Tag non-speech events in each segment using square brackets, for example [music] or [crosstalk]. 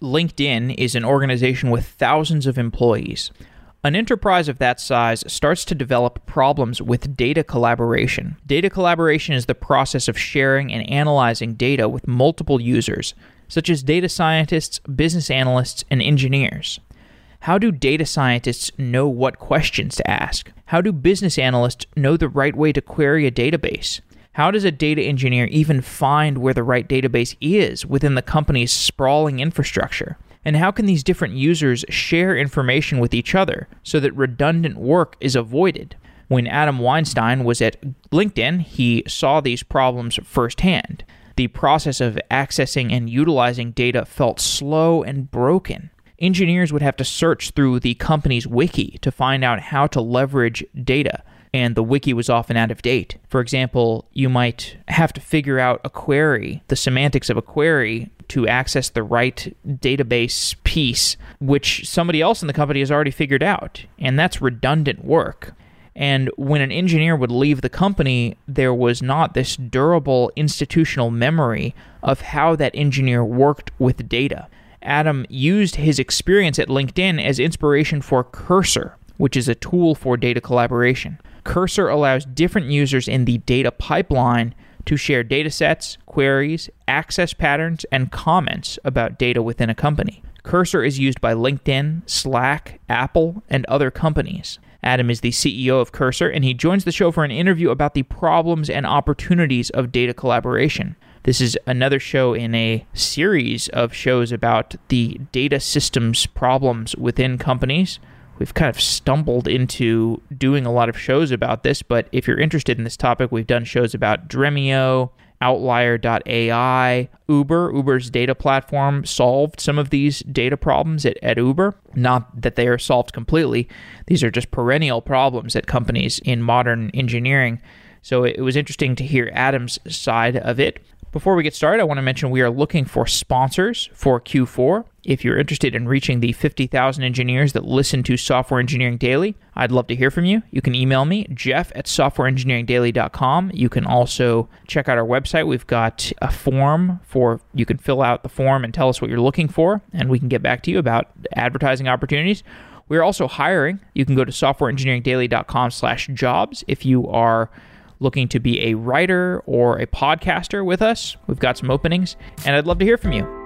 LinkedIn is an organization with thousands of employees. An enterprise of that size starts to develop problems with data collaboration. Data collaboration is the process of sharing and analyzing data with multiple users, such as data scientists, business analysts, and engineers. How do data scientists know what questions to ask? How do business analysts know the right way to query a database? How does a data engineer even find where the right database is within the company's sprawling infrastructure? And how can these different users share information with each other so that redundant work is avoided? When Adam Weinstein was at LinkedIn, he saw these problems firsthand. The process of accessing and utilizing data felt slow and broken. Engineers would have to search through the company's wiki to find out how to leverage data, and the wiki was often out of date. For example, you might have to figure out a query, the semantics of a query, to access the right database piece, which somebody else in the company has already figured out. And that's redundant work. And when an engineer would leave the company, there was not this durable institutional memory of how that engineer worked with data. Adam used his experience at LinkedIn as inspiration for Cursor, which is a tool for data collaboration. Cursor allows different users in the data pipeline to share datasets, queries, access patterns, and comments about data within a company. Cursor is used by LinkedIn, Slack, Apple, and other companies. Adam is the CEO of Cursor, and he joins the show for an interview about the problems and opportunities of data collaboration. This is another show in a series of shows about the data systems problems within companies. We've kind of stumbled into doing a lot of shows about this, but if you're interested in this topic, we've done shows about Dremio, Outlier.ai, Uber. Uber's data platform solved some of these data problems at, at Uber. Not that they are solved completely, these are just perennial problems at companies in modern engineering. So it was interesting to hear Adam's side of it. Before we get started, I want to mention we are looking for sponsors for Q4. If you're interested in reaching the 50,000 engineers that listen to Software Engineering Daily, I'd love to hear from you. You can email me, jeff at softwareengineeringdaily.com. You can also check out our website. We've got a form for you can fill out the form and tell us what you're looking for, and we can get back to you about advertising opportunities. We're also hiring. You can go to softwareengineeringdaily.com slash jobs if you are looking to be a writer or a podcaster with us, we've got some openings, and I'd love to hear from you.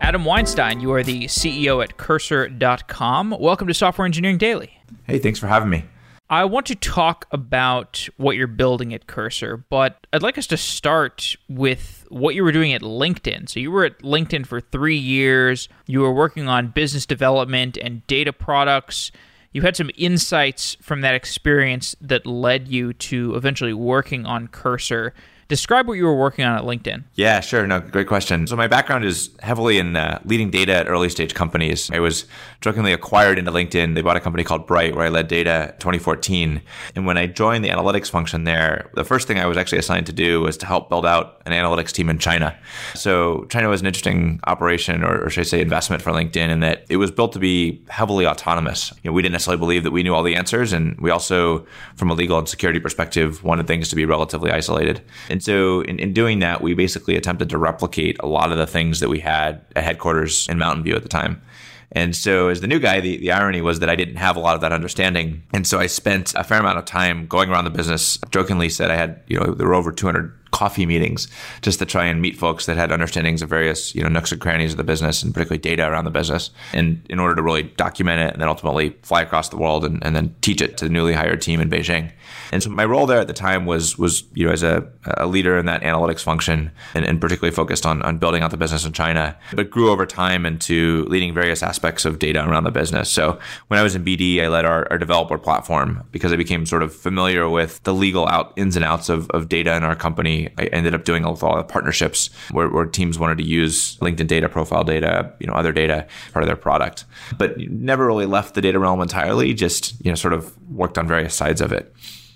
Adam Weinstein, you are the CEO at Cursor.com. Welcome to Software Engineering Daily. Hey, thanks for having me. I want to talk about what you're building at Cursor, but I'd like us to start with what you were doing at LinkedIn. So, you were at LinkedIn for three years, you were working on business development and data products. You had some insights from that experience that led you to eventually working on Cursor. Describe what you were working on at LinkedIn. Yeah, sure. No, great question. So my background is heavily in uh, leading data at early stage companies. I was jokingly acquired into LinkedIn. They bought a company called Bright, where I led data 2014. And when I joined the analytics function there, the first thing I was actually assigned to do was to help build out an analytics team in China. So China was an interesting operation, or, or should I say, investment for LinkedIn, in that it was built to be heavily autonomous. You know, we didn't necessarily believe that we knew all the answers, and we also, from a legal and security perspective, wanted things to be relatively isolated. And so in, in doing that, we basically attempted to replicate a lot of the things that we had at headquarters in Mountain View at the time. And so, as the new guy, the, the irony was that I didn't have a lot of that understanding. And so, I spent a fair amount of time going around the business. Jokingly said I had, you know, there were over 200 coffee meetings just to try and meet folks that had understandings of various you know nooks and crannies of the business and particularly data around the business. And in order to really document it and then ultimately fly across the world and, and then teach it to the newly hired team in beijing. And so my role there at the time was was you know as a, a leader in that analytics function and, and particularly focused on, on building out the business in china but grew over time into leading various aspects of data around the business. So when i was in bd i led our, our developer platform because i became sort of familiar with the legal out ins and outs of, of data in our company I ended up doing a lot of partnerships where, where, teams wanted to use LinkedIn data, profile data, you know, other data part of their product, but never really left the data realm entirely. Just you know, sort of worked on various sides of it.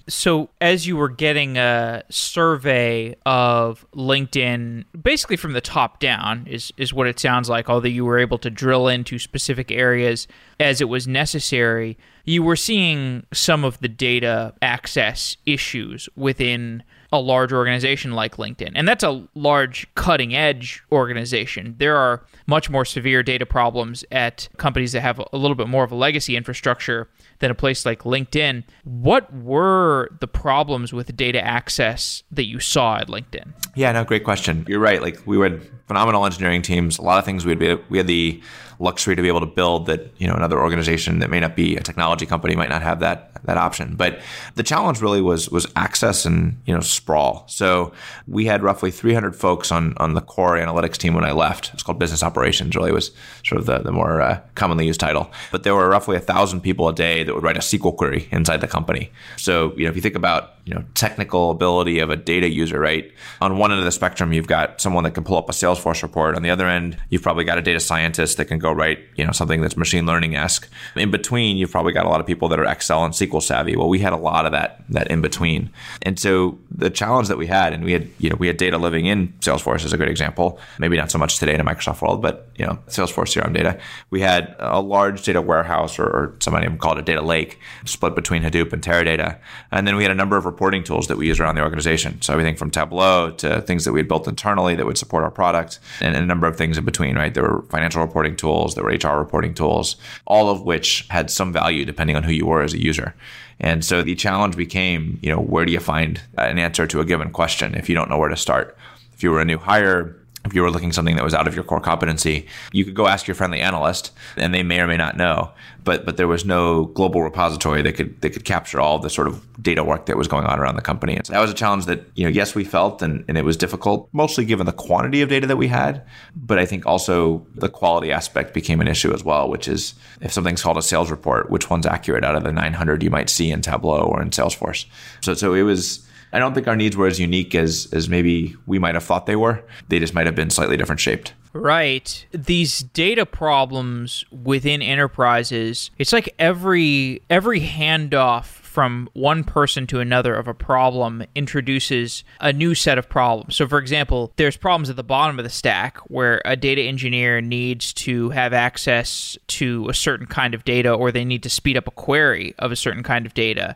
So, as you were getting a survey of LinkedIn, basically from the top down, is, is what it sounds like, although you were able to drill into specific areas as it was necessary, you were seeing some of the data access issues within a large organization like LinkedIn. And that's a large cutting edge organization. There are much more severe data problems at companies that have a little bit more of a legacy infrastructure than a place like LinkedIn. What were the problems with data access that you saw at LinkedIn? Yeah, no, great question. You're right. Like we had phenomenal engineering teams. A lot of things we'd be we had the luxury to be able to build that you know another organization that may not be a technology company might not have that that option. But the challenge really was was access and you know sprawl. So we had roughly 300 folks on on the core analytics team when I left. It's called business operations. Really was sort of the the more uh, commonly used title. But there were roughly a thousand people a day that would write a SQL query inside the company. So you know if you think about you know technical ability of a data user, right? On one end of the spectrum, you've got someone that can pull up a Salesforce report. On the other end, you've probably got a data scientist that can go write you know something that's machine learning esque. In between, you've probably got a lot of people that are Excel and SQL savvy. Well, we had a lot of that that in between, and so the challenge that we had, and we had you know we had data living in Salesforce is a great example. Maybe not so much today in a Microsoft world, but you know Salesforce CRM data. We had a large data warehouse, or, or somebody called it a data lake, split between Hadoop and Teradata, and then we had a number of reporting tools that we use around the organization. So everything from Tableau to things that we had built internally that would support our product, and, and a number of things in between. Right, there were financial reporting tools, there were HR reporting tools, all of which had some value depending on who you were as a user. And so the challenge became, you know, where do you find an answer to a given question if you don't know where to start? If you were a new hire, if you were looking something that was out of your core competency, you could go ask your friendly analyst, and they may or may not know. But but there was no global repository that could that could capture all the sort of data work that was going on around the company. And so that was a challenge that you know yes we felt, and, and it was difficult, mostly given the quantity of data that we had. But I think also the quality aspect became an issue as well, which is if something's called a sales report, which one's accurate out of the 900 you might see in Tableau or in Salesforce. So so it was I don't think our needs were as unique as as maybe we might have thought they were. They just might have been slightly different shaped. Right. These data problems within enterprises, it's like every every handoff from one person to another of a problem introduces a new set of problems. So, for example, there's problems at the bottom of the stack where a data engineer needs to have access to a certain kind of data or they need to speed up a query of a certain kind of data.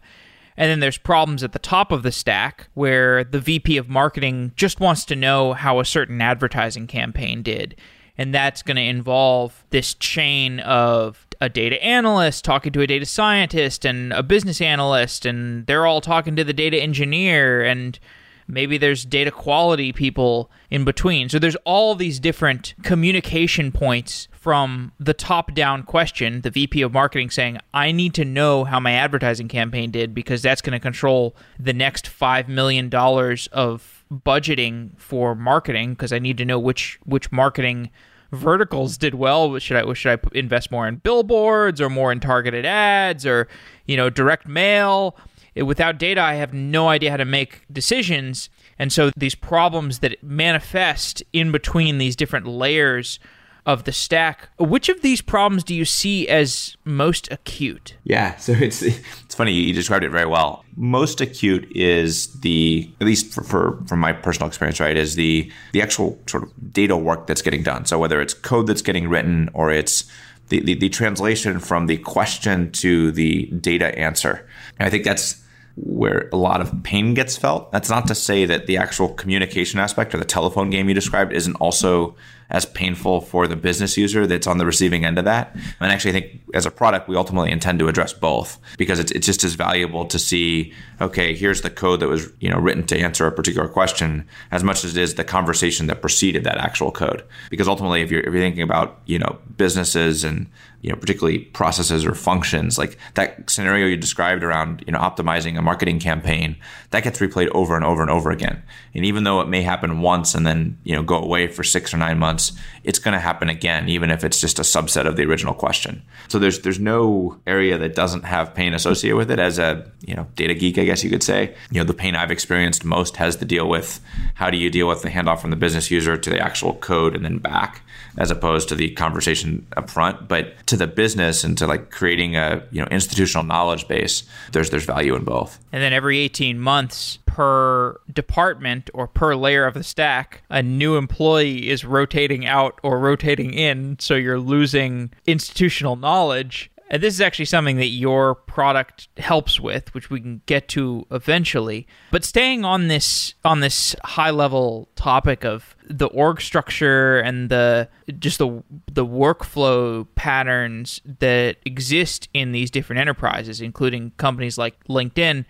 And then there's problems at the top of the stack where the VP of marketing just wants to know how a certain advertising campaign did. And that's going to involve this chain of a data analyst talking to a data scientist and a business analyst, and they're all talking to the data engineer. And maybe there's data quality people in between. So there's all these different communication points from the top down question, the VP of marketing saying, I need to know how my advertising campaign did because that's going to control the next $5 million of budgeting for marketing because I need to know which, which marketing verticals did well. Should I should I invest more in billboards or more in targeted ads or you know direct mail? Without data, I have no idea how to make decisions, and so these problems that manifest in between these different layers of the stack. Which of these problems do you see as most acute? Yeah, [laughs] so it's it's funny you described it very well. Most acute is the at least for, for from my personal experience, right, is the the actual sort of data work that's getting done. So whether it's code that's getting written or it's the, the, the translation from the question to the data answer. And I think that's where a lot of pain gets felt. That's not to say that the actual communication aspect or the telephone game you described isn't also as painful for the business user that's on the receiving end of that. And actually, I think as a product, we ultimately intend to address both because it's, it's just as valuable to see, okay, here's the code that was you know written to answer a particular question as much as it is the conversation that preceded that actual code. Because ultimately, if you're, if you're thinking about you know businesses and you know particularly processes or functions like that scenario you described around you know optimizing a marketing campaign that gets replayed over and over and over again and even though it may happen once and then you know go away for 6 or 9 months it's going to happen again even if it's just a subset of the original question so there's there's no area that doesn't have pain associated with it as a you know, data geek, I guess you could say. You know, the pain I've experienced most has to deal with how do you deal with the handoff from the business user to the actual code and then back as opposed to the conversation up front. But to the business and to like creating a, you know, institutional knowledge base, there's there's value in both. And then every 18 months per department or per layer of the stack, a new employee is rotating out or rotating in. So you're losing institutional knowledge and this is actually something that your product helps with, which we can get to eventually. But staying on this on this high level topic of the org structure and the just the the workflow patterns that exist in these different enterprises, including companies like LinkedIn,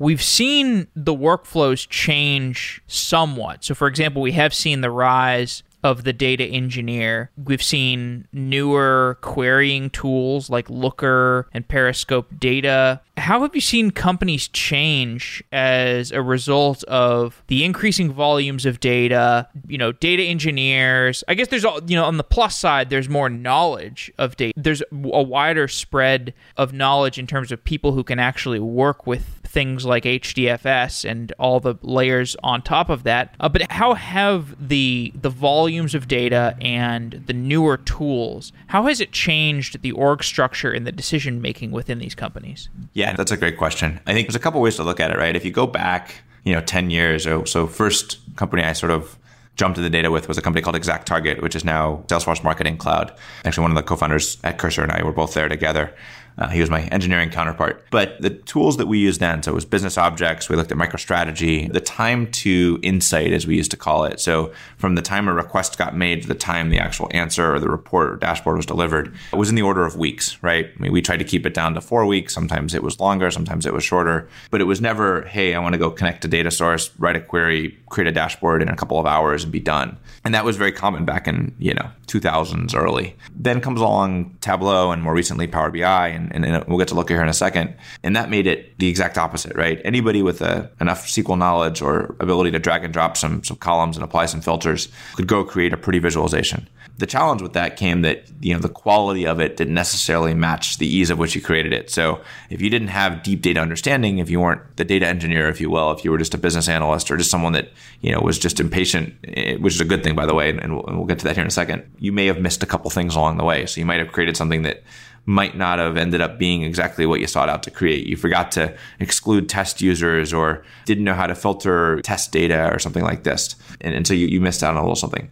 we've seen the workflows change somewhat. So, for example, we have seen the rise of the data engineer. We've seen newer querying tools like Looker and Periscope data. How have you seen companies change as a result of the increasing volumes of data? You know, data engineers. I guess there's, all you know, on the plus side, there's more knowledge of data. There's a wider spread of knowledge in terms of people who can actually work with things like HDFS and all the layers on top of that. Uh, but how have the the volumes of data and the newer tools how has it changed the org structure and the decision making within these companies? Yeah, that's a great question. I think there's a couple ways to look at it, right? If you go back, you know, 10 years or so first company I sort of jumped to the data with was a company called ExactTarget, which is now Salesforce Marketing Cloud. Actually, one of the co-founders at Cursor and I were both there together. Uh, he was my engineering counterpart. But the tools that we used then, so it was business objects, we looked at MicroStrategy, the time to insight, as we used to call it. So from the time a request got made to the time the actual answer or the report or dashboard was delivered, it was in the order of weeks, right? I mean, we tried to keep it down to four weeks. Sometimes it was longer, sometimes it was shorter. But it was never, hey, I want to go connect a data source, write a query, create a dashboard in a couple of hours and be done. And that was very common back in, you know, 2000s early. Then comes along Tableau and more recently Power BI and and, and, we'll get to Looker here in a second. And that made it the exact opposite, right? Anybody with a, enough SQL knowledge or ability to drag and drop some, some columns and apply some filters could go create a pretty visualization. The challenge with that came that you know the quality of it didn't necessarily match the ease of which you created it. So if you didn't have deep data understanding, if you weren't the data engineer, if you will, if you were just a business analyst or just someone that you know was just impatient, eh, which is a good thing by the way, and we'll, and we'll get to that here in a second, you may have missed a couple things along the way. So you might have created something that might not have ended up being exactly what you sought out to create. You forgot to exclude test users or didn't know how to filter test data or something like this. And, and so you, you missed out on a little something.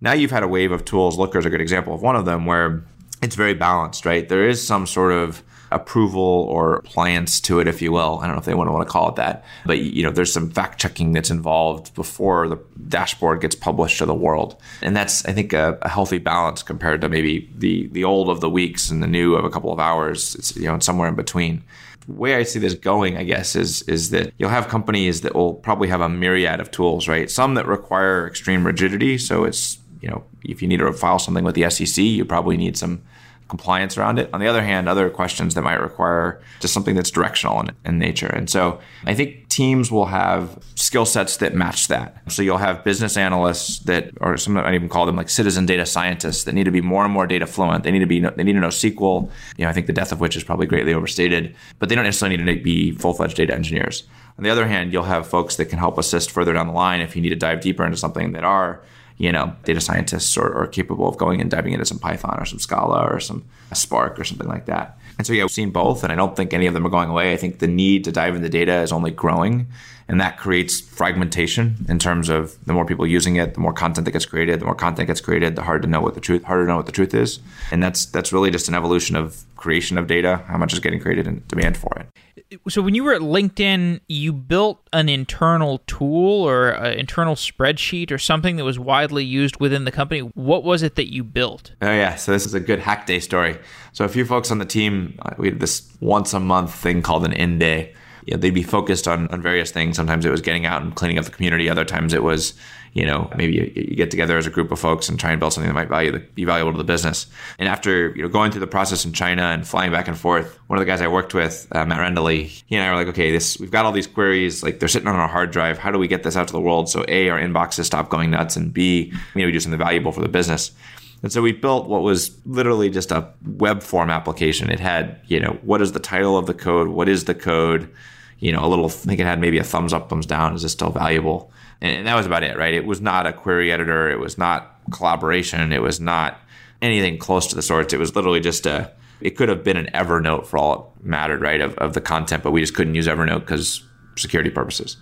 Now you've had a wave of tools. Looker is a good example of one of them where it's very balanced, right? There is some sort of approval or appliance to it, if you will. I don't know if they want to want to call it that, but you know, there's some fact checking that's involved before the dashboard gets published to the world, and that's I think a, a, healthy balance compared to maybe the the old of the weeks and the new of a couple of hours. It's you know somewhere in between. The way I see this going, I guess, is is that you'll have companies that will probably have a myriad of tools, right? Some that require extreme rigidity, so it's you know if you need to file something with the SEC, you probably need some compliance around it. On the other hand, other questions that might require just something that's directional in, in nature. And so I think teams will have skill sets that match that. So you'll have business analysts that, or some I even call them like citizen data scientists that need to be more and more data fluent. They need to be, they need to know SQL. You know, I think the death of which is probably greatly overstated, but they don't necessarily need to be full fledged data engineers. On the other hand, you'll have folks that can help assist further down the line if you need to dive deeper into something that are you know, data scientists are capable of going and diving into some Python or some Scala or some Spark or something like that. And so, yeah, we've seen both, and I don't think any of them are going away. I think the need to dive into data is only growing, and that creates fragmentation in terms of the more people using it, the more content that gets created. The more content gets created, the harder to know what the truth, harder to know what the truth is, and that's that's really just an evolution of creation of data, how much is getting created, and demand for it so when you were at LinkedIn, you built an internal tool or an internal spreadsheet or something that was widely used within the company. What was it that you built? Oh yeah, so this is a good hack day story. So a few folks on the team, uh, we had this once a month thing called an InDay. Yeah, they'd be focused on, on various things. Sometimes it was getting out and cleaning up the community. Other times it was you know, maybe you, you, get together as a group of folks and try and build something that might value the, be valuable to the business. And after you know going through the process in China and flying back and forth, one of the guys I worked with, uh, Matt Rendley, he and I were like, okay, this we've got all these queries, like they're sitting on our hard drive. How do we get this out to the world? So a, our inboxes stop going nuts, and b, you know, we do something valuable for the business. And so we built what was literally just a web form application. It had, you know, what is the title of the code? What is the code? You know, a little, I think it had maybe a thumbs up, thumbs down. Is this still valuable? And that was about it, right? It was not a query editor. It was not collaboration. It was not anything close to the sorts. It was literally just a, it could have been an Evernote for all it mattered, right, of, of the content, but we just couldn't use Evernote because security purposes.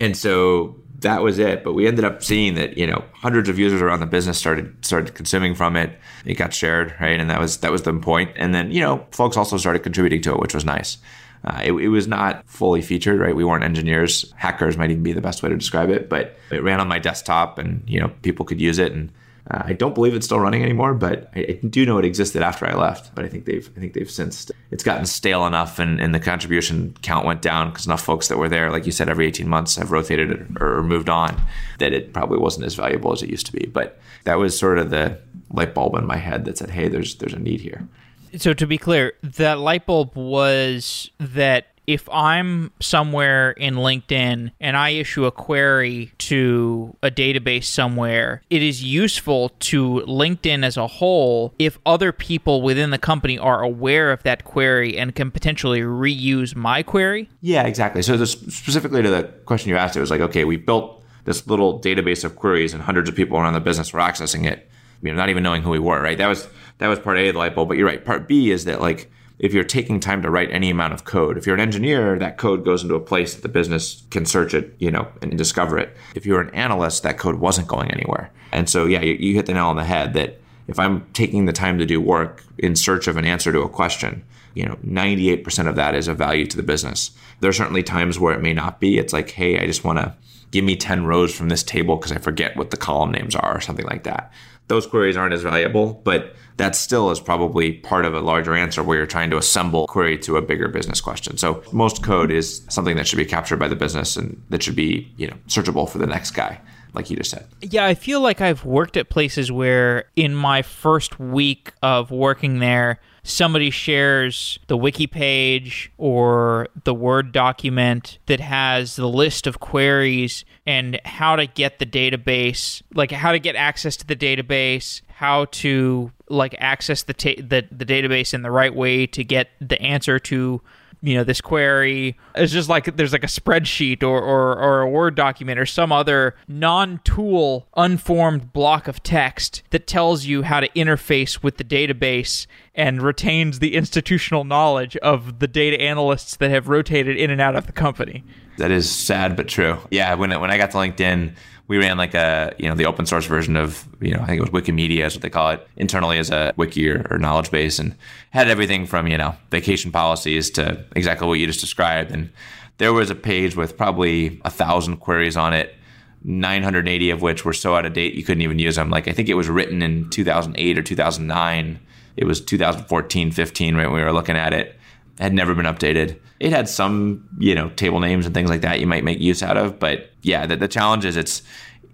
And so that was it. But we ended up seeing that you know hundreds of users around the business started started consuming from it. It got shared, right, and that was that was the point. And then you know folks also started contributing to it, which was nice. Uh, it, it, was not fully featured, right? We weren't engineers. Hackers might even be the best way to describe it, but it ran on my desktop, and you know people could use it. And uh, I don't believe it's still running anymore, but I, I, do know it existed after I left. But I think they've I think they've since it's gotten stale enough, and, and the contribution count went down because enough folks that were there, like you said, every eighteen months have rotated or moved on, that it probably wasn't as valuable as it used to be. But that was sort of the light bulb in my head that said, "Hey, there's there's a need here." So to be clear, that light bulb was that if I'm somewhere in LinkedIn and I issue a query to a database somewhere, it is useful to LinkedIn as a whole if other people within the company are aware of that query and can potentially reuse my query? Yeah, exactly. So, specifically to the question you asked, it was like, okay, we built this little database of queries and hundreds of people around the business were accessing it, you know, not even knowing who we were, right? That was that was part A of the light bulb. But you're right. Part B is that like if you're taking time to write any amount of code. If you're an engineer, that code goes into a place that the business can search it, you know, and discover it. If you're an analyst, that code wasn't going anywhere. And so, yeah, you, you hit the nail on the head that if I'm taking the time to do work in search of an answer to a question, you know, 98% of that is of value to the business. There are certainly times where it may not be. It's like, hey, I just want to give me 10 rows from this table because I forget what the column names are or something like that. Those queries aren't as valuable, but that still is probably part of a larger answer where you're trying to assemble query to a bigger business question. So most code is something that should be captured by the business and that should be, you know, searchable for the next guy like you just said. Yeah, I feel like I've worked at places where in my first week of working there, somebody shares the wiki page or the Word document that has the list of queries and how to get the database, like how to get access to the database, how to like access the ta- the, the database in the right way to get the answer to you know this query is just like there's like a spreadsheet or, or, or a word document or some other non-tool unformed block of text that tells you how to interface with the database and retains the institutional knowledge of the data analysts that have rotated in and out of the company. That is sad but true. Yeah when, when i got to linkedin we ran like a you know the open source version of you know I think it was Wikimedia is what they call it internally as a wiki or, or, knowledge base and had everything from you know vacation policies to exactly what you just described. And there was a page with probably a thousand queries on it 980 of which were so out of date you couldn't even use them. Like I think it was written in 2008 or 2009 it was 2014 15 right when we were looking at it had never been updated. It had some, you know, table names and things like that you might make use out of, but yeah, the, the challenge is it's,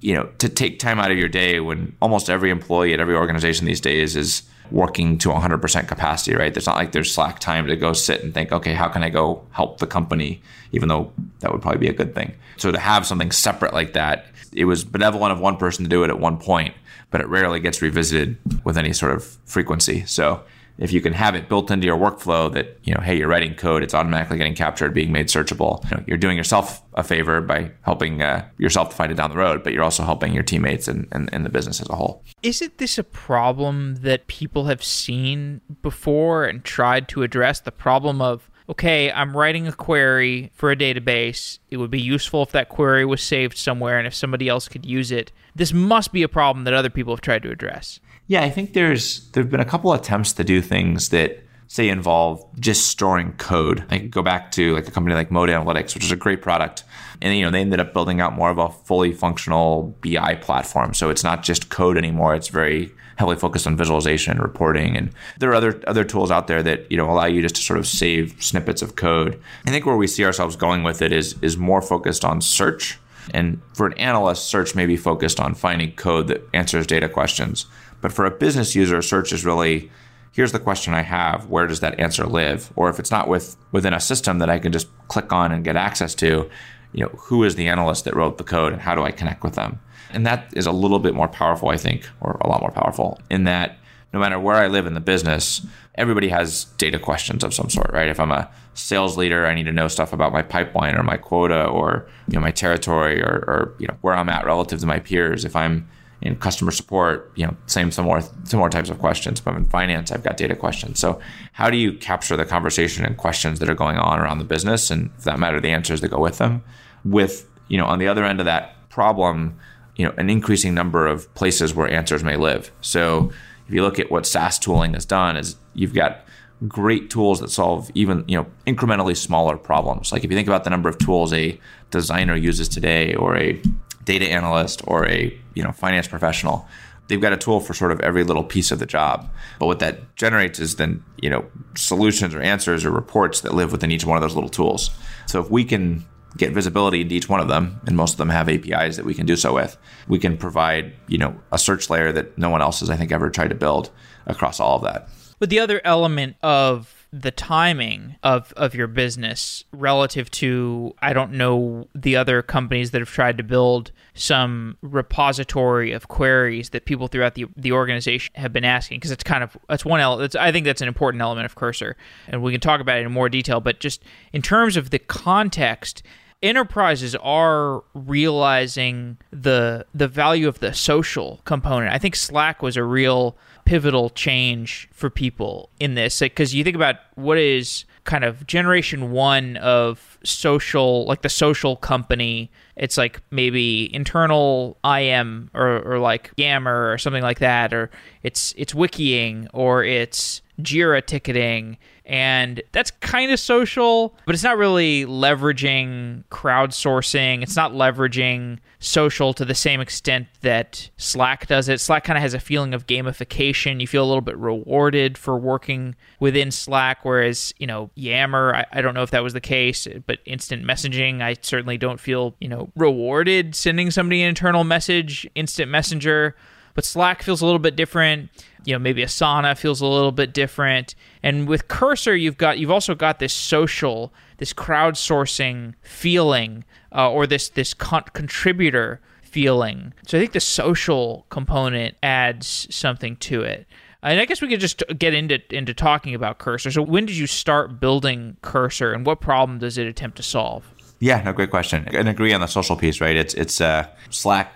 you know, to take time out of your day when almost every employee at every organization these days is working to 100% capacity, right? There's not like there's slack time to go sit and think, okay, how can I go help the company, even though that would probably be a good thing. So to have something separate like that, it was benevolent of one person to do it at one point, but it rarely gets revisited with any sort of frequency. So if you can have it built into your workflow that you know hey you're writing code it's automatically getting captured being made searchable you know, you're doing yourself a favor by helping uh, yourself to find it down the road but you're also helping your teammates and, and, and the business as a whole isn't this a problem that people have seen before and tried to address the problem of okay, I'm writing a query for a database. It would be useful if that query was saved somewhere and if somebody else could use it. This must be a problem that other people have tried to address. Yeah, I think there's there've been a couple attempts to do things that say involve just storing code. I go back to like a company like Mode Analytics, which is a great product. And you know, they ended up building out more of a fully functional BI platform. So it's not just code anymore. It's very heavily focused on visualization and reporting. And there are other other tools out there that, you know, allow you just to sort of save snippets of code. I think where we see ourselves going with it is is more focused on search. And for an analyst, search may be focused on finding code that answers data questions. But for a business user, search is really here's the question I have. Where does that answer live? Or if it's not with within a system that I can just click on and get access to, you know, who is the analyst that wrote the code and how do I connect with them? And that is a little bit more powerful, I think, or a lot more powerful in that no matter where I live in the business, everybody has data questions of some sort, right? If I'm a sales leader, I need to know stuff about my pipeline or my quota or you know my territory or, or you know where I'm at relative to my peers. If I'm in customer support, you know, same similar similar types of questions. But in finance, I've got data questions. So how do you capture the conversation and questions that are going on around the business, and for that matter, the answers that go with them? With you know, on the other end of that problem, you know, an increasing number of places where answers may live. So if you look at what SaaS tooling has done, is you've got great tools that solve even you know incrementally smaller problems. Like if you think about the number of tools a designer uses today, or a data analyst, or a you know finance professional, they've got a tool for sort of every little piece of the job. But what that generates is then you know solutions or answers or reports that live within each one of those little tools. So if we can get visibility into each one of them, and most of them have APIs that we can do so with. We can provide, you know, a search layer that no one else has, I think, ever tried to build across all of that. But the other element of the timing of, of your business relative to I don't know the other companies that have tried to build some repository of queries that people throughout the the organization have been asking because it's kind of that's one element I think that's an important element of Cursor and we can talk about it in more detail but just in terms of the context enterprises are realizing the the value of the social component. I think Slack was a real pivotal change for people in this? Because you think about what is kind of generation one of social like the social company. It's like maybe internal im or, or like yammer or something like that or it's it's wikiing or it's jira ticketing and that's kind of social, but it's not really leveraging crowdsourcing. It's not leveraging social to the same extent that Slack does it. Slack kind of has a feeling of gamification. You feel a little bit rewarded for working within Slack, whereas, you know, Yammer, I, I don't know if that was the case, but instant messaging, I certainly don't feel, you know, rewarded sending somebody an internal message, instant messenger but Slack feels a little bit different. You know, maybe Asana feels a little bit different. And with Cursor, you've got you've also got this social, this crowdsourcing feeling, uh, or this this con- contributor feeling. So I think the social component adds something to it. And I guess we could just get into into talking about Cursor. So when did you start building Cursor, and what problem does it attempt to solve? Yeah, no, great question. And agree on the social piece, right? It's it's uh, Slack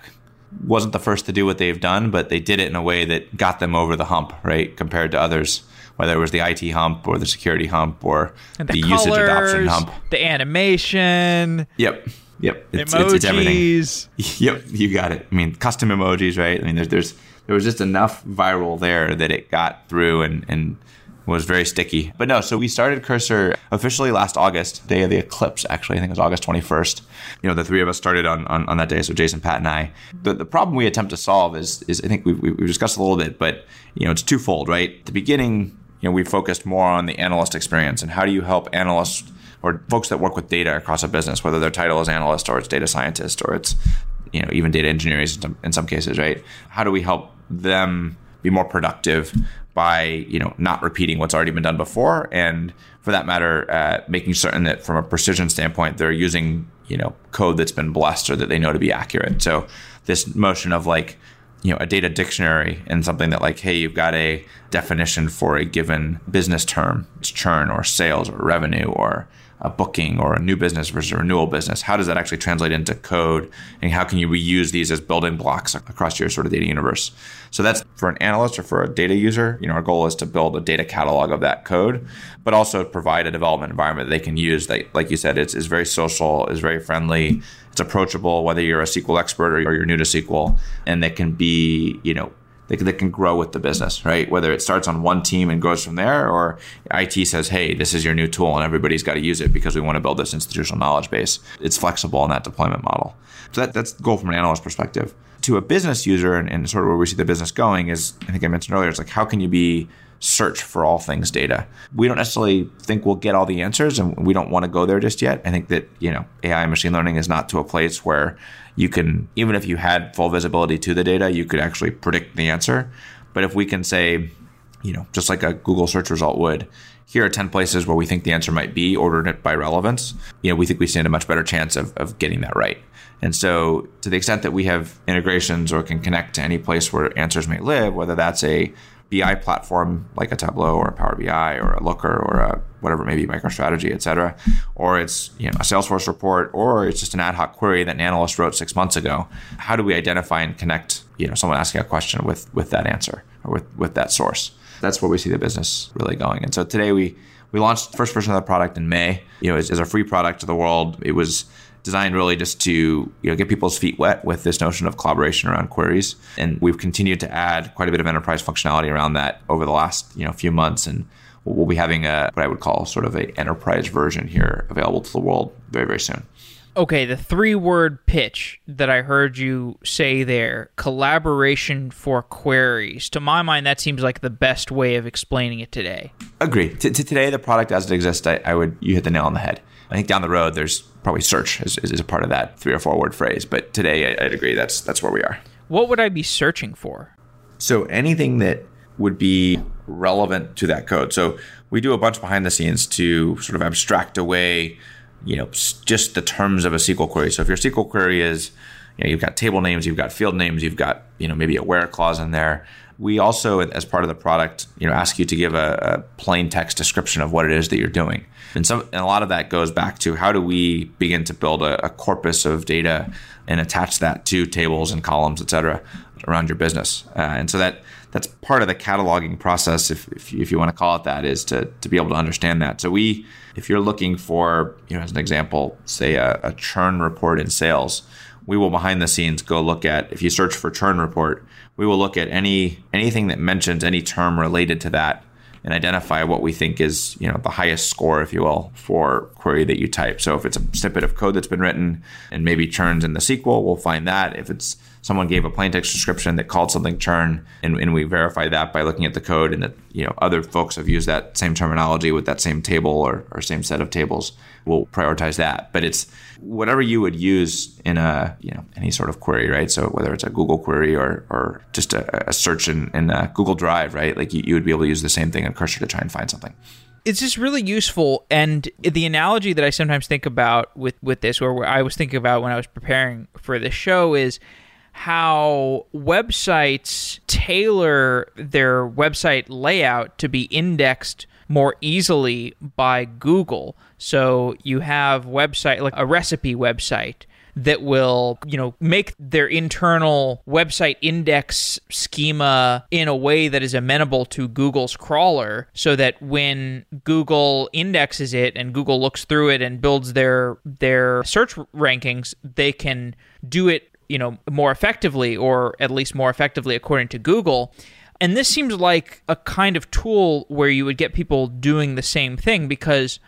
wasn't the first to do what they've done, but they did it in a way that got them over the hump, right? Compared to others, whether it was the IT hump or the security hump or the, the colors, usage adoption hump. the animation, Yep. Yep. It's, emojis. it's, it's everything. [laughs] Yep. You got it. I mean, custom emojis, right? I mean, there's, there's, there was just enough viral there that it got through and, and was very sticky. But no, so we started Cursor officially last August, day of the eclipse, actually. I think it was August 21st. You know, the three of us started on, on, on that day. So Jason, Pat, and I. The, the problem we attempt to solve is, is I think we've, we've discussed a little bit, but, you know, it's twofold, right? At the beginning, you know, we focused more on the analyst experience and how do you help analysts or folks that work with data across a business, whether their title is analyst or it's data scientist or it's, you know, even data engineers in some, in some cases, right? How do we help them be more productive by you know not repeating what's already been done before, and for that matter, uh, making certain that from a precision standpoint, they're using you know code that's been blessed or that they know to be accurate. So this motion of like you know a data dictionary and something that like hey you've got a definition for a given business term it's churn or sales or revenue or a booking or a new business versus a renewal business how does that actually translate into code? And how can you reuse these as building blocks across your sort of data universe? So that's for an analyst or for a data user you know our goal is to build a data catalog of that code but also provide a development environment they can use that like you said it's, is very social is very friendly it's approachable whether you're a SQL expert or you're new to SQL and that can be you know they can, can grow with the business, right? Whether it starts on one team and goes from there, or IT says, hey, this is your new tool and everybody's got to use it because we want to build this institutional knowledge base. It's flexible in that deployment model. So that, that's the goal from an analyst perspective. To a business user, and, and sort of where we see the business going is, I think I mentioned earlier, it's like, how can you be search for all things data. We don't necessarily think we'll get all the answers and we don't want to go there just yet. I think that, you know, AI machine learning is not to a place where you can even if you had full visibility to the data, you could actually predict the answer. But if we can say, you know, just like a Google search result would, here are 10 places where we think the answer might be, ordered it by relevance, you know, we think we stand a much better chance of, of getting that right. And so, to the extent that we have integrations or can connect to any place where answers may live, whether that's a BI platform like a Tableau or a Power BI or a Looker or a whatever it may be, MicroStrategy, et cetera, or it's you know a Salesforce report, or it's just an ad hoc query that an analyst wrote six months ago. How do we identify and connect you know someone asking a question with with that answer or with with that source? That's where we see the business really going. And so today we we launched the first version of the product in May. You know, as, as a free product to the world. It was designed really just to you know get people's feet wet with this notion of collaboration around queries. And we've continued to add quite a bit of enterprise functionality around that over the last you know few months. And we'll be having a what I would call sort of a enterprise version here available to the world very very soon. Okay, the three word pitch that I heard you say there collaboration for queries. To my mind, that seems like the best way of explaining it today. Agree. T- to today, the product as it exists, I, I, would, you hit the nail on the head. I think down the road, there's probably search is, is a part of that three or four word phrase. But today, I, I'd agree that's, that's where we are. What would I be searching for? So anything that would be relevant to that code. So we do a bunch behind the scenes to sort of abstract away you know, just the terms of a SQL query. So if your SQL query is, you know, you've got table names, you've got field names, you've got, you know, maybe a where clause in there. We also, as part of the product, you know, ask you to give a, a plain text description of what it is that you're doing. And some, and a lot of that goes back to how do we begin to build a, a corpus of data and attach that to tables and columns, et cetera, around your business. Uh, and so that that's part of the cataloging process, if, if, if you want to call it that, is to, to be able to understand that. So we, if you're looking for, you know, as an example, say a, a churn report in sales, we will behind the scenes go look at if you search for churn report, we will look at any anything that mentions any term related to that and identify what we think is you know the highest score, if you will, for query that you type. So if it's a snippet of code that's been written and maybe churns in the SQL, we'll find that. If it's someone gave a plain text description that called something churn, and, and we verify that by looking at the code, and that you know other folks have used that same terminology with that same table or, or same set of tables, we'll prioritize that. But it's whatever you would use in a you know any sort of query, right? So whether it's a Google query or or just a, a search in, in uh, Google Drive, right? Like you, you would be able to use the same thing in Cursor to try and find something it's just really useful and the analogy that i sometimes think about with with this or i was thinking about when i was preparing for this show is how websites tailor their website layout to be indexed more easily by Google. So you have website like a recipe website that will, you know, make their internal website index schema in a way that is amenable to Google's crawler so that when Google indexes it and Google looks through it and builds their their search rankings, they can do it you know more effectively or at least more effectively according to Google. And this seems like a kind of tool where you would get people doing the same thing because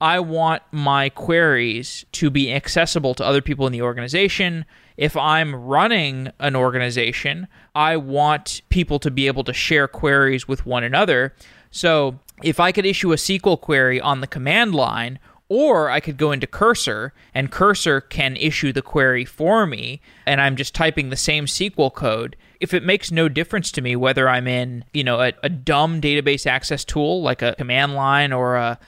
I want my queries to be accessible to other people in the organization. If I'm running an organization, I want people to be able to share queries with one another. So if I could issue a SQL query on the command line or I could go into Cursor and Cursor can issue the query for me and I'm just typing the same SQL code. If it makes no difference to me whether I'm in, you know, a, a dumb database access tool like a command line or a,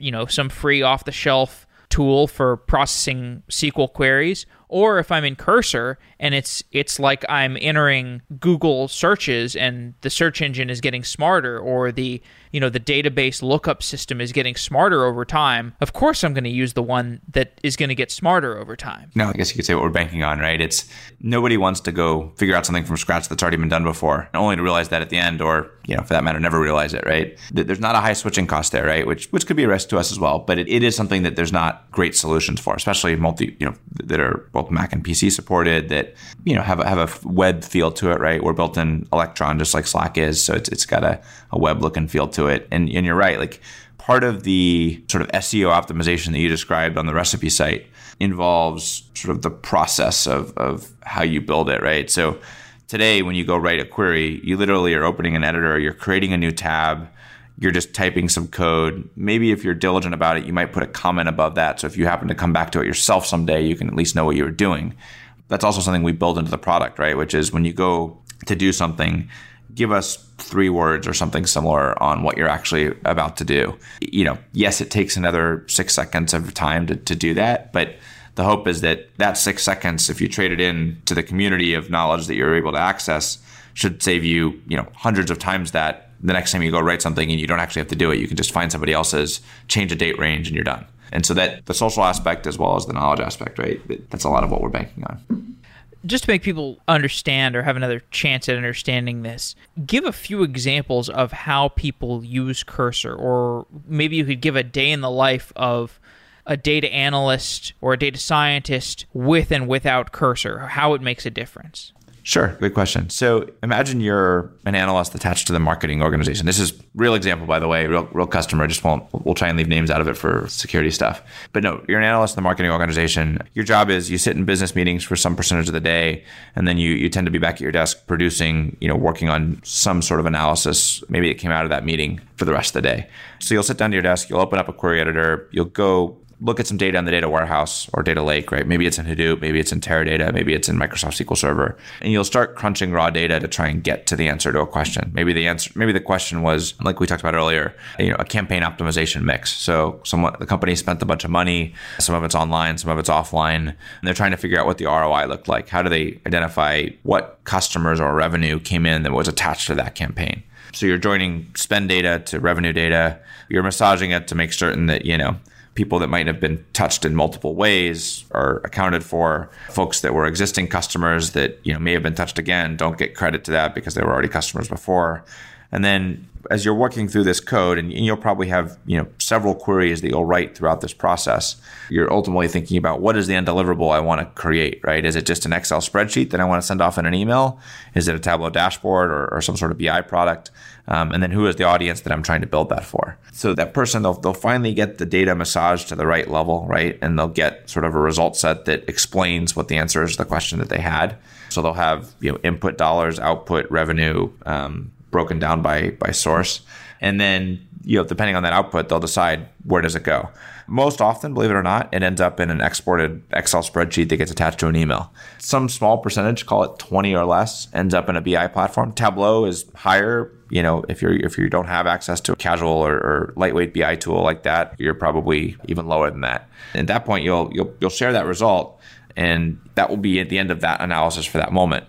you know, some free off the shelf tool for processing SQL queries, or if I'm in Cursor and it's it's like I'm entering Google searches and the search engine is getting smarter or the you know the database lookup system is getting smarter over time of course i'm going to use the one that is going to get smarter over time. No i guess you could say what we're banking on right? It's nobody wants to go figure out something from scratch that's already been done before only to realize that at the end or you know for that matter never realize it right? There's not a high switching cost there right? Which which could be a risk to us as well but it, it is something that there's not great solutions for especially multi you know that are mac and pc supported that you know have a, have a web feel to it right we're built in electron just like slack is so it's, it's got a, a web look and feel to it it. And, and you're right, like part of the sort of SEO optimization that you described on the recipe site involves sort of the process of, of how you build it, right? So today, when you go write a query, you literally are opening an editor, you're creating a new tab, you're just typing some code. Maybe if you're diligent about it, you might put a comment above that. So if you happen to come back to it yourself someday, you can at least know what you were doing. That's also something we build into the product, right? Which is when you go to do something, give us three words or something similar on what you're actually about to do. You know, yes, it takes another six seconds of time to, to do that, but the hope is that that six seconds, if you trade it in to the community of knowledge that you're able to access, should save you, you know, hundreds of times that the next time you go write something and you don't actually have to do it. You can just find somebody else's, change a date range, and you're done. And so that the social aspect as well as the knowledge aspect, right? That's a lot of what we're banking on. Just to make people understand or have another chance at understanding this, give a few examples of how people use Cursor, or maybe you could give a day in the life of a data analyst or a data scientist with and without Cursor, how it makes a difference. Sure, good question. So imagine you're an analyst attached to the marketing organization. This is real example, by the way, real, real customer. Just won't. We'll try and leave names out of it for security stuff. But no, you're an analyst in the marketing organization. Your job is you sit in business meetings for some percentage of the day, and then you you tend to be back at your desk producing, you know, working on some sort of analysis. Maybe it came out of that meeting for the rest of the day. So you'll sit down to your desk, you'll open up a query editor, you'll go look at some data in the data warehouse or data lake, right? Maybe it's in Hadoop, maybe it's in Teradata, maybe it's in Microsoft SQL Server, and you'll start crunching raw data to try and get to the answer to a question. Maybe the answer, maybe the question was like we talked about earlier, you know, a campaign optimization mix. So someone, the company spent a bunch of money, some of it's online, some of it's offline, and they're trying to figure out what the ROI looked like. How do they identify what customers or revenue came in that was attached to that campaign? So you're joining spend data to revenue data. You're massaging it to make certain that, you know, people that might have been touched in multiple ways are accounted for. Folks that were existing customers that you know may have been touched again don't get credit to that because they were already customers before. And then as you're working through this code, and you'll probably have you know several queries that you'll write throughout this process. You're ultimately thinking about what is the end deliverable I want to create, right? Is it just an Excel spreadsheet that I want to send off in an email? Is it a Tableau dashboard or, or some sort of BI product? Um, and then who is the audience that I'm trying to build that for? So that person, they'll, they'll finally get the data massaged to the right level, right? And they'll get sort of a result set that explains what the answer is to the question that they had. So they'll have you know input dollars, output revenue, um, broken down by by source, and then you know depending on that output, they'll decide where does it go. Most often, believe it or not, it ends up in an exported Excel spreadsheet that gets attached to an email. Some small percentage, call it 20 or less, ends up in a BI platform. Tableau is higher. You know, if you're if you don't have access to a casual or, or lightweight BI tool like that, you're probably even lower than that. At that point, you'll you'll you'll share that result, and that will be at the end of that analysis for that moment.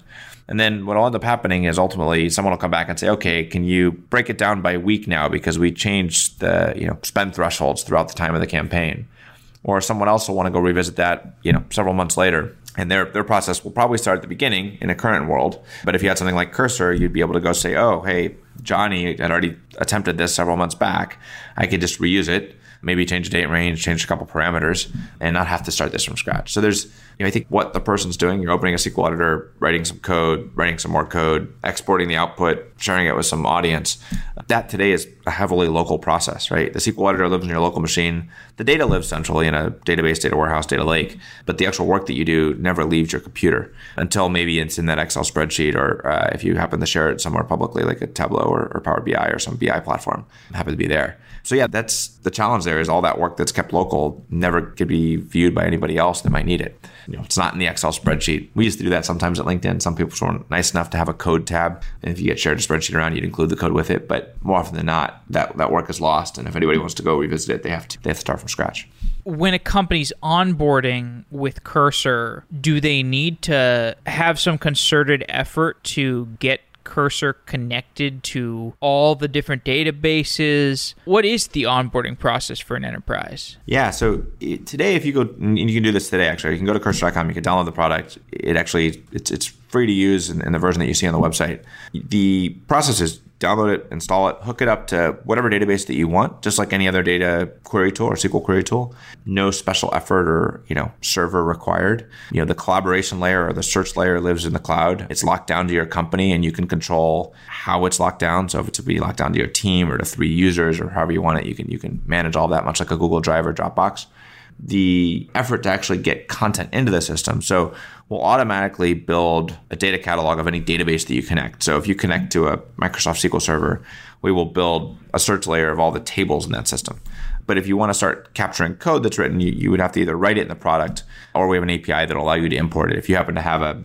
And then what will end up happening is ultimately someone will come back and say, okay, can you break it down by week now because we changed the you know spend thresholds throughout the time of the campaign, or someone else will want to go revisit that you know several months later. And their, their process will probably start at the beginning in a current world. But if you had something like Cursor, you'd be able to go say, oh, hey, Johnny had already attempted this several months back. I could just reuse it maybe change the date range, change a couple parameters, and not have to start this from scratch. So there's, you know, I think what the person's doing, you're opening a SQL editor, writing some code, writing some more code, exporting the output, sharing it with some audience. That today is a heavily local process, right? The SQL editor lives in your local machine. The data lives centrally in a database, data warehouse, data lake, but the actual work that you do never leaves your computer until maybe it's in that Excel spreadsheet or uh, if you happen to share it somewhere publicly, like a Tableau or, or Power BI or some BI platform, happen to be there. So yeah, that's the challenge there is all that work that's kept local never could be viewed by anybody else that might need it. You know, it's not in the Excel spreadsheet. We used to do that sometimes at LinkedIn. Some people were nice enough to have a code tab. And if you get shared a spreadsheet around, you'd include the code with it. But more often than not, that, that work is lost. And if anybody wants to go revisit it, they have to they have to start from scratch. When a company's onboarding with Cursor, do they need to have some concerted effort to get cursor connected to all the different databases? What is the onboarding process for an enterprise? Yeah, so today, if you go, you can do this today actually, you can go to cursor.com, you can download the product. It actually, it's, it's free to use in, in the version that you see on the website. The process is download it, install it, hook it up to whatever database that you want, just like any other data query tool or SQL query tool. No special effort or, you know, server required. You know, the collaboration layer or the search layer lives in the cloud. It's locked down to your company and you can control how it's locked down. So if it's to be locked down to your team or to three users or however you want it, you can you can manage all that much like a Google Drive or Dropbox the effort to actually get content into the system. So we'll automatically build a data catalog of any database that you connect. So if you connect to a Microsoft SQL server, we will build a search layer of all the tables in that system. But if you want to start capturing code that's written, you, you would have to either write it in the product or we have an API that will allow you to import it. If you happen to have a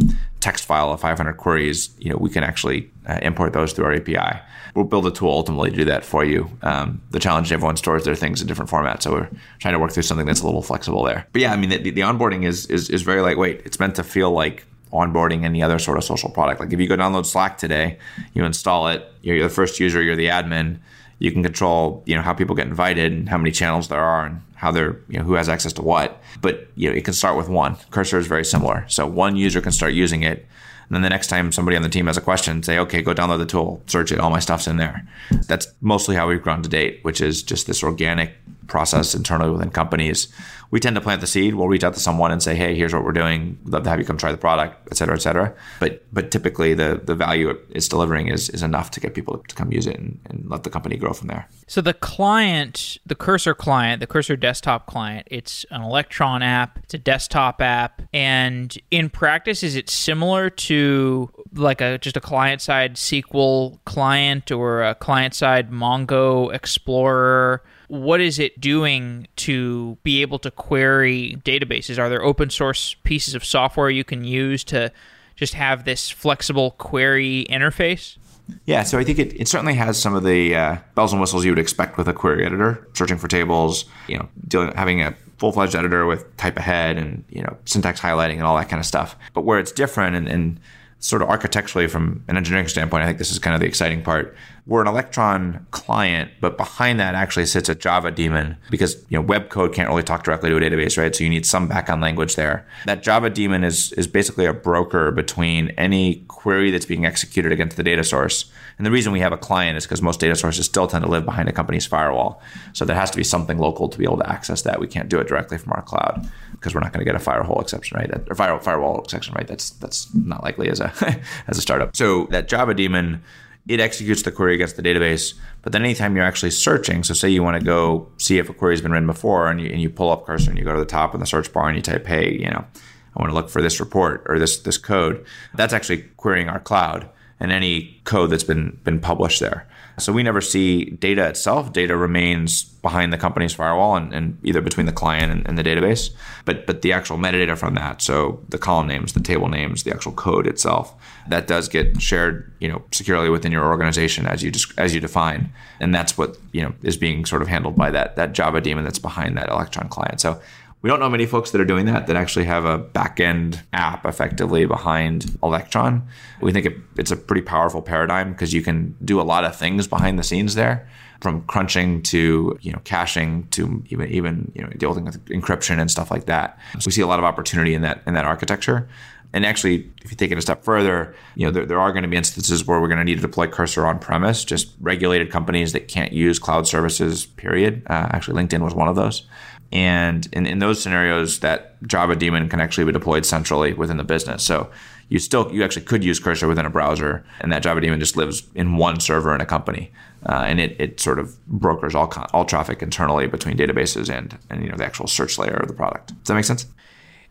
text file of 500 queries, you know, we can actually uh, import those through our API. We'll build a tool ultimately to do that for you. Um, the challenge is everyone stores their things in different formats, so we're trying to work through something that's a little flexible there. But yeah, I mean, the, the onboarding is, is is very lightweight. It's meant to feel like onboarding any other sort of social product. Like if you go download Slack today, you install it, you're the first user, you're the admin. You can control, you know, how people get invited and how many channels there are and how they're, you know, who has access to what. But you know, it can start with one. Cursor is very similar. So one user can start using it and then the next time somebody on the team has a question, say, okay, go download the tool, search it, all my stuff's in there. That's mostly how we've grown to date, which is just this organic process internally within companies. We tend to plant the seed. We'll reach out to someone and say, "Hey, here's what we're doing. Love to have you come try the product, et cetera, et cetera." But but typically, the the value it's delivering is is enough to get people to come use it and, and let the company grow from there. So the client, the Cursor client, the Cursor desktop client, it's an Electron app. It's a desktop app, and in practice, is it similar to like a just a client side SQL client or a client side Mongo Explorer? What is it doing to be able to query databases? Are there open source pieces of software you can use to just have this flexible query interface? Yeah, so I think it, it certainly has some of the uh, bells and whistles you would expect with a query editor, searching for tables, you know, dealing, having a full-fledged editor with type ahead and, you know, syntax highlighting and all that kind of stuff. But where it's different and, and sort of architecturally from an engineering standpoint, I think this is kind of the exciting part. We're an Electron client, but behind that actually sits a Java daemon because you know web code can't really talk directly to a database, right? So you need some backend language there. That Java daemon is is basically a broker between any query that's being executed against the data source. And the reason we have a client is because most data sources still tend to live behind a company's firewall. So there has to be something local to be able to access that. We can't do it directly from our cloud because we're not going to get a firewall exception, right? Or firewall, firewall exception, right? That's that's not likely as a [laughs] as a startup. So that Java daemon it executes the query against the database. But then anytime you're actually searching, so say you want to go see if a query's been written before and you, and you pull up cursor and you go to the top in the search bar and you type, hey, you know, I want to look for this report or this this code, that's actually querying our cloud and any code that's been been published there. So we never see data itself. Data remains behind the company's firewall and, and either between the client and, and, the database. But but the actual metadata from that, so the column names, the table names, the actual code itself, that does get shared, you know, securely within your organization as you just as you define. And that's what you know is being sort of handled by that that Java daemon that's behind that Electron client. So we don't know many folks that are doing that that actually have a backend app effectively behind Electron. We think it, it's a pretty powerful paradigm because you can do a lot of things behind the scenes there, from crunching to you know caching to even even you know dealing with encryption and stuff like that. So we see a lot of opportunity in that in that architecture. And actually, if you take it a step further, you know, there, there are going to be instances where we're going to need to deploy Cursor on premise, just regulated companies that can't use cloud services, period. Uh, actually, LinkedIn was one of those. And in, in those scenarios, that Java daemon can actually be deployed centrally within the business. So you still you actually could use Cursor within a browser, and that Java daemon just lives in one server in a company, uh, and it, it sort of brokers all all traffic internally between databases and and you know the actual search layer of the product. Does that make sense?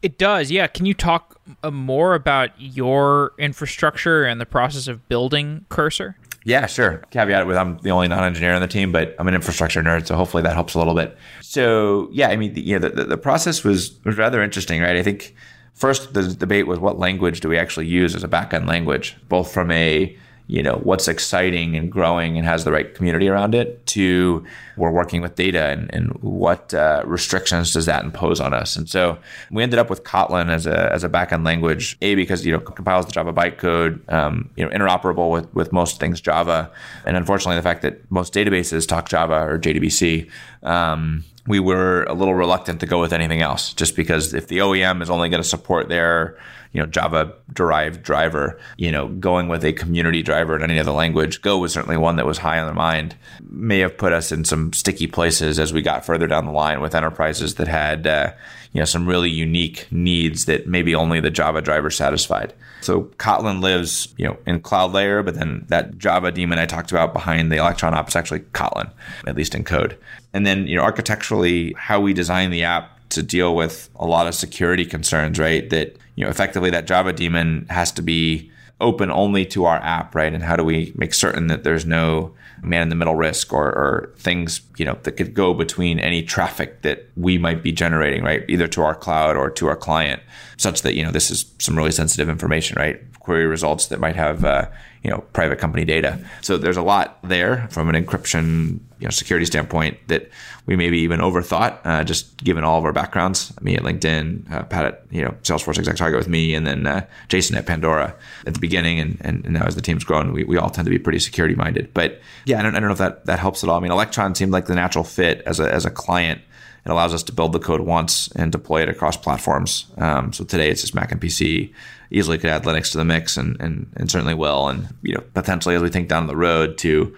It does, yeah. Can you talk uh, more about your infrastructure and the process of building Cursor? Yeah, sure. Caveat with I'm the only non-engineer on the team, but I'm an infrastructure nerd, so hopefully that helps a little bit. So yeah, I mean, the, you know, the, the process was was rather interesting, right? I think first the debate was what language do we actually use as a backend language, both from a you know what's exciting and growing and has the right community around it to we're working with data and, and what uh, restrictions does that impose on us? And so we ended up with kotlin as a as a backend language a because you know compiles the java bytecode um, you know interoperable with with most things java. And unfortunately the fact that most databases talk java or jdbc um, we were a little reluctant to go with anything else just because if the OEM is only going to support their you know Java derived driver, you know, going with a community driver in any other language, Go was certainly one that was high on the mind. May have put us in some sticky places as we got further down the line with enterprises that had uh, you know some really unique needs that maybe only the Java driver satisfied. So Kotlin lives, you know, in cloud layer, but then that Java daemon I talked about behind the Electron app is actually Kotlin, at least in code. And then, you know, architecturally, how we design the app to deal with a lot of security concerns, right? That, you know, effectively that Java daemon has to be open only to our app, right? And how do we make certain that there's no man in the middle risk or, or things, you know, that could go between any traffic that we might be generating, right? Either to our cloud or to our client, such that, you know, this is some really sensitive information, right? Query results that might have, uh, you know, private company data. So there's a lot there from an encryption, you know, security standpoint that we maybe even overthought, uh, just given all of our backgrounds. Me at LinkedIn, uh, Pat at, you know, Salesforce ExactTarget with me, and then uh, Jason at Pandora at the beginning. And, and, now as the team's grown, we, we all tend to be pretty security minded. But yeah, I don't, I don't know if that, that helps at all. I mean, Electron seemed like the natural fit as a, as a client. It allows us to build the code once and deploy it across platforms. Um, so today it's just Mac and PC easily could add Linux to the mix and, and, and certainly will. And, you know, potentially as we think down the road to,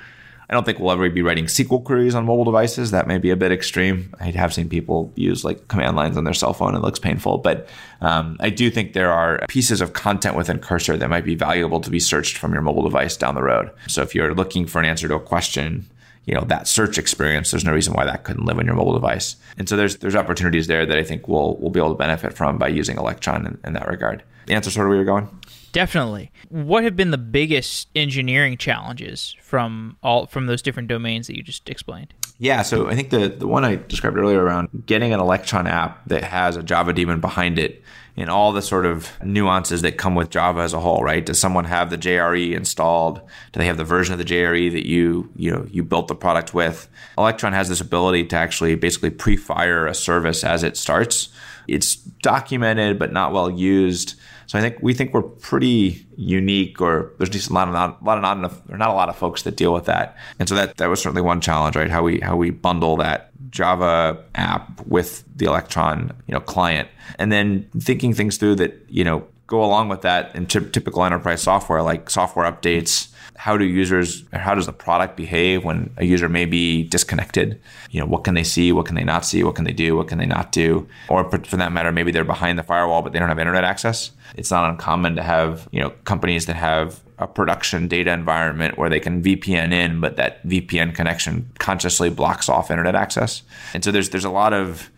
I don't think we'll ever be writing SQL queries on mobile devices. That may be a bit extreme. I have seen people use like command lines on their cell phone. It looks painful, but um, I do think there are pieces of content within Cursor that might be valuable to be searched from your mobile device down the road. So if you're looking for an answer to a question, you know that search experience there's no reason why that couldn't live on your mobile device and so there's there's opportunities there that i think we'll we'll be able to benefit from by using electron in, in that regard answer sort of where you're going definitely what have been the biggest engineering challenges from all from those different domains that you just explained yeah, so I think the the one I described earlier around getting an Electron app that has a Java daemon behind it and all the sort of nuances that come with Java as a whole, right? Does someone have the JRE installed? Do they have the version of the JRE that you you know you built the product with? Electron has this ability to actually basically pre-fire a service as it starts. It's documented but not well used. So I think we think we're pretty unique, or there's just a lot of not, a lot of not enough, or not a lot of folks that deal with that. And so that that was certainly one challenge, right? How we how we bundle that Java app with the Electron, you know, client, and then thinking things through that you know go along with that in t- typical enterprise software, like software updates. How do users, how does the product behave when a user may be disconnected? You know, what can they see? What can they not see? What can they do? What can they not do? Or for that matter, maybe they're behind the firewall, but they don't have internet access. It's not uncommon to have, you know, companies that have a production data environment where they can VPN in, but that VPN connection consciously blocks off internet access. And so there's there's a lot of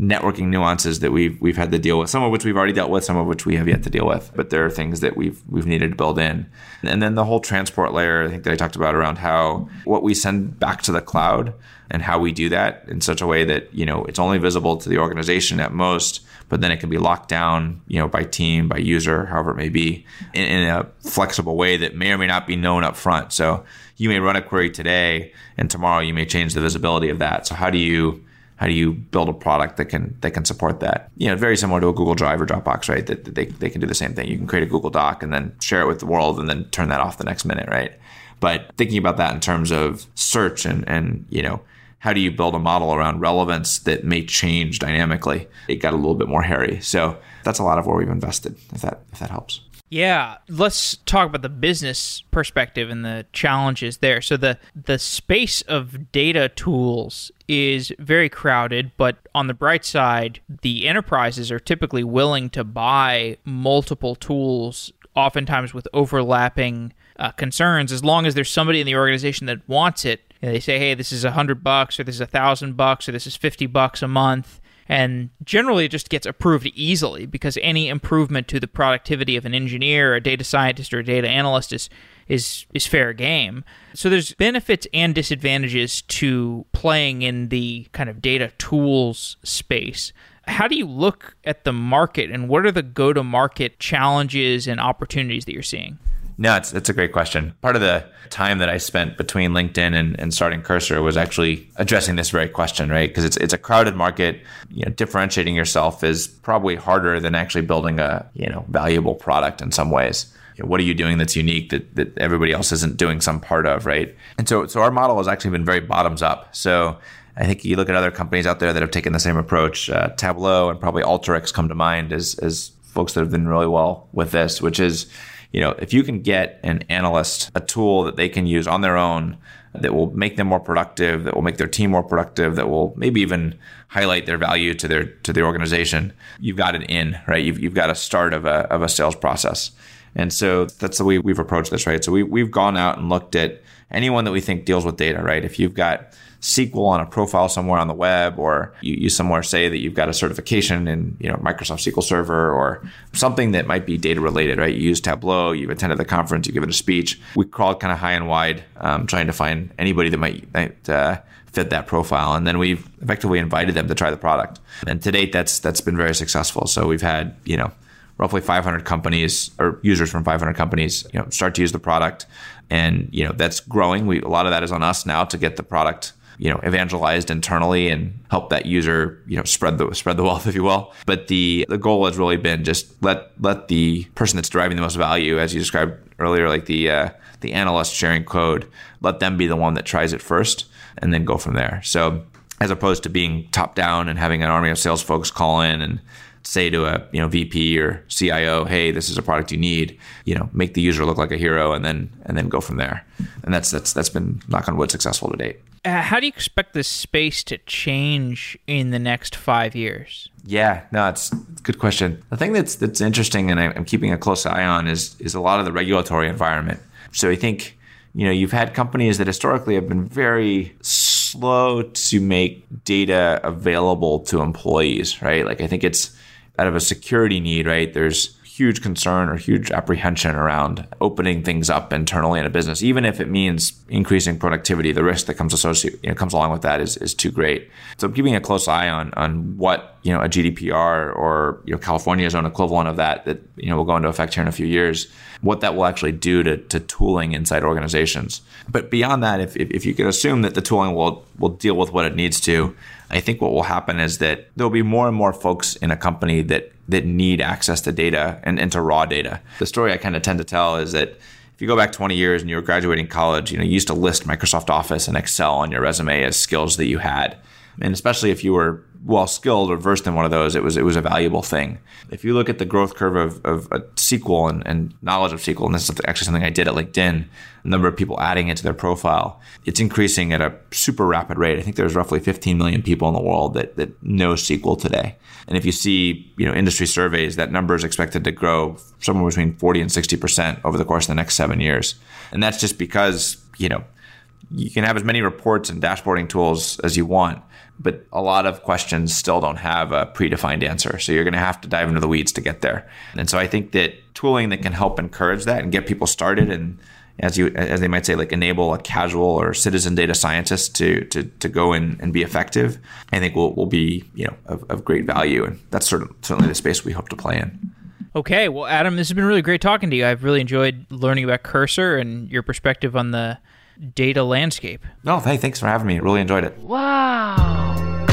networking nuances that we've we've had to deal with. Some of which we've already dealt with, some of which we have yet to deal with. But there are things that we've we've needed to build in. And then the whole transport layer, I think that I talked about around how what we send back to the cloud and how we do that in such a way that you know it's only visible to the organization at most but then it can be locked down, you know, by team, by user, however it may be, in, in, a flexible way that may or may not be known up front. So you may run a query today, and tomorrow you may change the visibility of that. So how do you how do you build a product that can that can support that? You know, very similar to a Google Drive or Dropbox, right? That, that they they can do the same thing. You can create a Google Doc and then share it with the world, and then turn that off the next minute, right? But thinking about that in terms of search and and you know how do you build a model around relevance that may change dynamically? It got a little bit more hairy. So that's a lot of where we've invested, if that if that helps. Yeah, let's talk about the business perspective and the challenges there. So the the space of data tools is very crowded, but on the bright side, the enterprises are typically willing to buy multiple tools oftentimes with overlapping uh, concerns as long as there's somebody in the organization that wants it they say, hey, this is a hundred bucks, or this is a thousand bucks, or this is fifty bucks a month. And generally, it just gets approved easily because any improvement to the productivity of an engineer, a data scientist, or a data analyst is is is fair game. So there's benefits and disadvantages to playing in the kind of data tools space. How do you look at the market and what are the go to market challenges and opportunities that you're seeing? No, it's, it's a great question. Part of the time that I spent between LinkedIn and, and starting Cursor was actually addressing this very question, right? Because it's, it's a crowded market. You know, differentiating yourself is probably harder than actually building a, you know, valuable product in some ways. You know, what are you doing that's unique that, that everybody else isn't doing some part of, right? And so, so our model has actually been very bottoms up. So I think you look at other companies out there that have taken the same approach. Uh, Tableau and probably Alteryx come to mind as, as folks that have done really well with this, which is you know, if you can get an analyst a tool that they can use on their own that will make them more productive, that will make their team more productive, that will maybe even highlight their value to their to the organization, you've got it in, right? You've, you've got a start of a, of a sales process. And so that's the way we've approached this, right? So we, we've gone out and looked at anyone that we think deals with data, right? If you've got SQL on a profile somewhere on the web, or you, you somewhere say that you've got a certification in you know Microsoft SQL Server or something that might be data related, right? You use Tableau, you've attended the conference, you give it a speech. We crawled kind of high and wide, um, trying to find anybody that might, might uh, fit that profile, and then we've effectively invited them to try the product. And to date, that's that's been very successful. So we've had you know roughly 500 companies or users from 500 companies you know start to use the product and you know that's growing we a lot of that is on us now to get the product you know evangelized internally and help that user you know spread the spread the [laughs] wealth if you will but the the goal has really been just let let the person that's deriving the most value as you described earlier like the uh, the analyst sharing code let them be the one that tries it first and then go from there so as opposed to being top down and having an army of sales folks call in and say to a you know VP or CIO, "Hey, this is a product you need." You know, make the user look like a hero, and then and then go from there. And that's that's that's been knock on wood successful to date. Uh, how do you expect this space to change in the next five years? Yeah, no, it's, good question. The thing that's that's interesting, and I'm keeping a close eye on, is is a lot of the regulatory environment. So I think you know you've had companies that historically have been very slow to make data available to employees, right? Like I think it's out of a security need, right? There's huge concern or huge apprehension around opening things up internally in a business, even if it means increasing productivity. The risk that comes associated, you know, comes along with that is, is too great. So keeping a close eye on on what you know a GDPR or you know California's own equivalent of that that you know will go into effect here in a few years, what that will actually do to, to tooling inside organizations. But beyond that, if, if, you could assume that the tooling will will deal with what it needs to, I think what will happen is that there'll be more and more folks in a company that that need access to data and, and to raw data. The story I kind of tend to tell is that if you go back 20 years and you were graduating college, you know, you used to list Microsoft Office and Excel on your resume as skills that you had. And especially if you were well skilled or versed in one of those, it was it was a valuable thing. If you look at the growth curve of, of uh, SQL and, and knowledge of SQL, and this is actually something I did at LinkedIn, the number of people adding it to their profile, it's increasing at a super rapid rate. I think there's roughly 15 million people in the world that that know SQL today. And if you see, you know, industry surveys, that number is expected to grow somewhere between 40 and 60 percent over the course of the next seven years. And that's just because, you know, you can have as many reports and dashboarding tools as you want, but a lot of questions still don't have a predefined answer. So you're going to have to dive into the weeds to get there. And so I think that tooling that can help encourage that and get people started and as you as they might say like enable a casual or citizen data scientist to to, to go in and be effective i think will, will be you know of, of great value and that's sort of certainly the space we hope to play in okay well adam this has been really great talking to you i've really enjoyed learning about cursor and your perspective on the data landscape. No, hey, thanks for having me. Really enjoyed it. Wow.